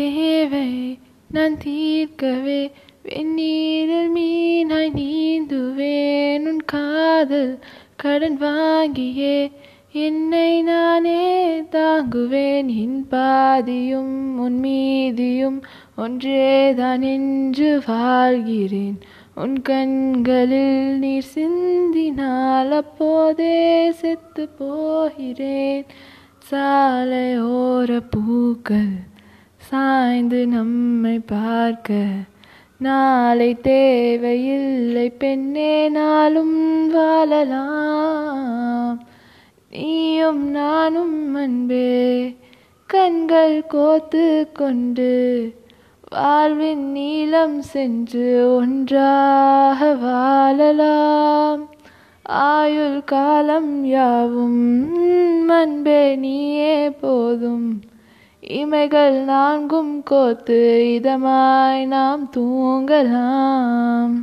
தேவை நான் தீர்க்கவே வெந்நீரில் மீனாய் நீந்துவேன். உன் காதல் கடன் வாங்கியே என்னை நானே தாங்குவேன். என் பாதியும் உன் மீதியும் ஒன்றேதான் என்று வாழ்கிறேன். உன் கண்களில் நீர் சிந்தினால் அப்போதே செத்து போகிறேன். சாலையோர பூக்கள் சாய்ந்து நம்மை பார்க்க நாளை தேவையில்லை பெண்ணே நாளும் வாழலாம். நீயும் நானும் அன்பே கண்கள் கோத்து கொண்டு வாழ்வின் நீளம் சென்று ஒன்றாக வாழலாம். ஆயுள் காலம் யாவும் அன்பே நீயே போதும். இமைகள் நான்கும் கோத்து இதமாய் நாம் தூங்கலாம்.